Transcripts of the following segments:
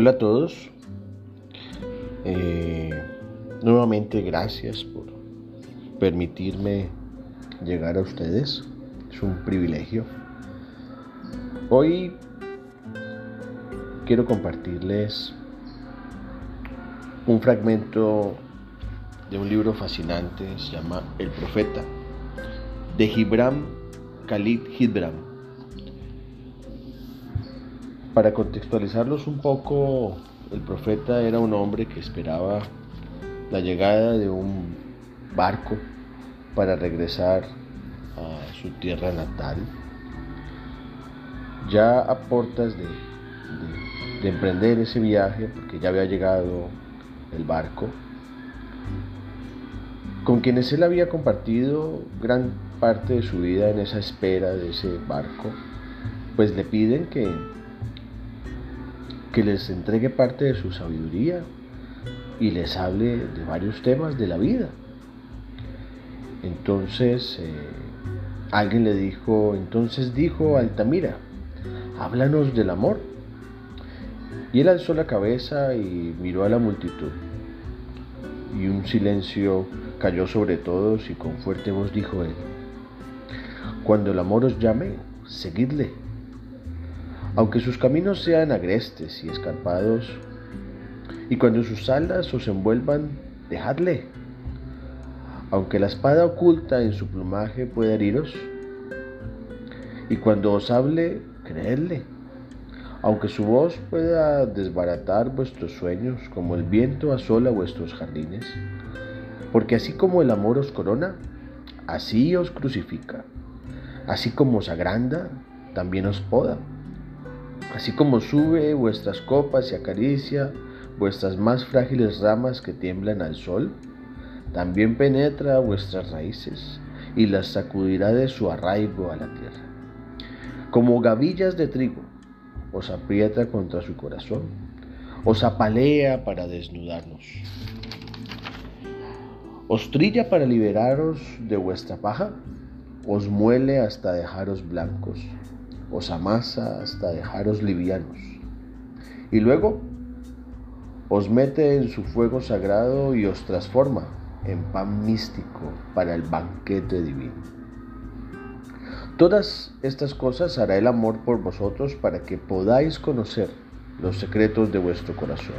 Hola a todos. Eh, nuevamente gracias por permitirme llegar a ustedes. Es un privilegio. Hoy quiero compartirles un fragmento de un libro fascinante, se llama El Profeta, de Gibram Khalid Gibram. Para contextualizarlos un poco, el profeta era un hombre que esperaba la llegada de un barco para regresar a su tierra natal. Ya a portas de, emprender ese viaje, porque ya había llegado el barco, con quienes él había compartido gran parte de su vida en esa espera de ese barco, pues le piden que que les entregue parte de su sabiduría y les hable de varios temas de la vida. Entonces eh, alguien le dijo, entonces dijo Altamira, háblanos del amor. Y él alzó la cabeza y miró a la multitud. Y un silencio cayó sobre todos y con fuerte voz dijo él, cuando el amor os llame, seguidle aunque sus caminos sean agrestes y escarpados, y cuando sus alas os envuelvan, dejadle. Aunque la espada oculta en su plumaje pueda heriros, y cuando os hable, creedle. Aunque su voz pueda desbaratar vuestros sueños como el viento asola vuestros jardines, porque así como el amor os corona, así os crucifica, así como os agranda, también os poda. Así como sube vuestras copas y acaricia vuestras más frágiles ramas que tiemblan al sol, también penetra vuestras raíces y las sacudirá de su arraigo a la tierra. Como gavillas de trigo, os aprieta contra su corazón, os apalea para desnudarnos, os trilla para liberaros de vuestra paja, os muele hasta dejaros blancos os amasa hasta dejaros livianos. Y luego os mete en su fuego sagrado y os transforma en pan místico para el banquete divino. Todas estas cosas hará el amor por vosotros para que podáis conocer los secretos de vuestro corazón.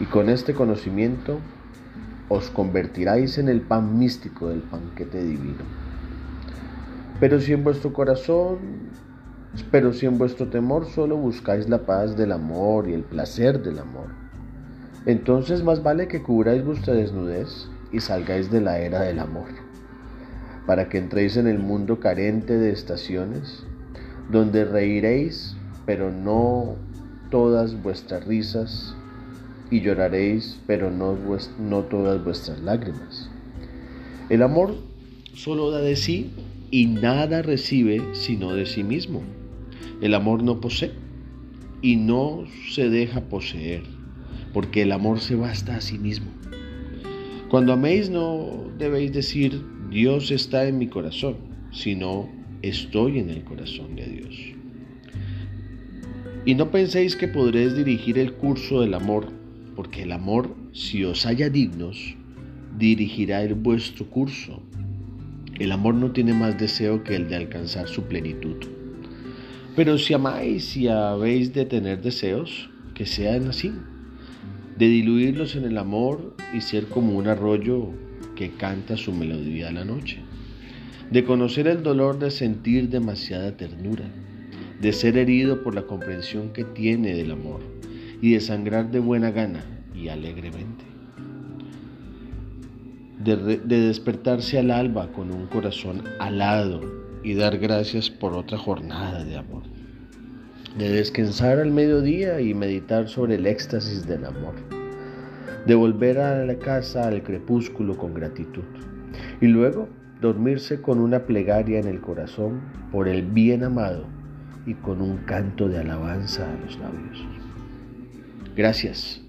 Y con este conocimiento os convertiráis en el pan místico del banquete divino. Pero si en vuestro corazón pero si en vuestro temor solo buscáis la paz del amor y el placer del amor, entonces más vale que cubráis vuestra desnudez y salgáis de la era del amor, para que entréis en el mundo carente de estaciones, donde reiréis, pero no todas vuestras risas, y lloraréis, pero no, no todas vuestras lágrimas. El amor solo da de sí y nada recibe sino de sí mismo. El amor no posee y no se deja poseer, porque el amor se basta a sí mismo. Cuando améis no debéis decir Dios está en mi corazón, sino estoy en el corazón de Dios. Y no penséis que podréis dirigir el curso del amor, porque el amor, si os haya dignos, dirigirá el vuestro curso. El amor no tiene más deseo que el de alcanzar su plenitud. Pero si amáis y habéis de tener deseos, que sean así, de diluirlos en el amor y ser como un arroyo que canta su melodía a la noche, de conocer el dolor de sentir demasiada ternura, de ser herido por la comprensión que tiene del amor y de sangrar de buena gana y alegremente, de, de despertarse al alba con un corazón alado y dar gracias por otra jornada de amor. De descansar al mediodía y meditar sobre el éxtasis del amor. De volver a la casa al crepúsculo con gratitud. Y luego dormirse con una plegaria en el corazón por el bien amado y con un canto de alabanza a los labios. Gracias.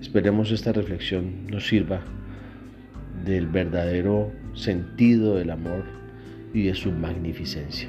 Esperemos esta reflexión nos sirva del verdadero sentido del amor y de su magnificencia.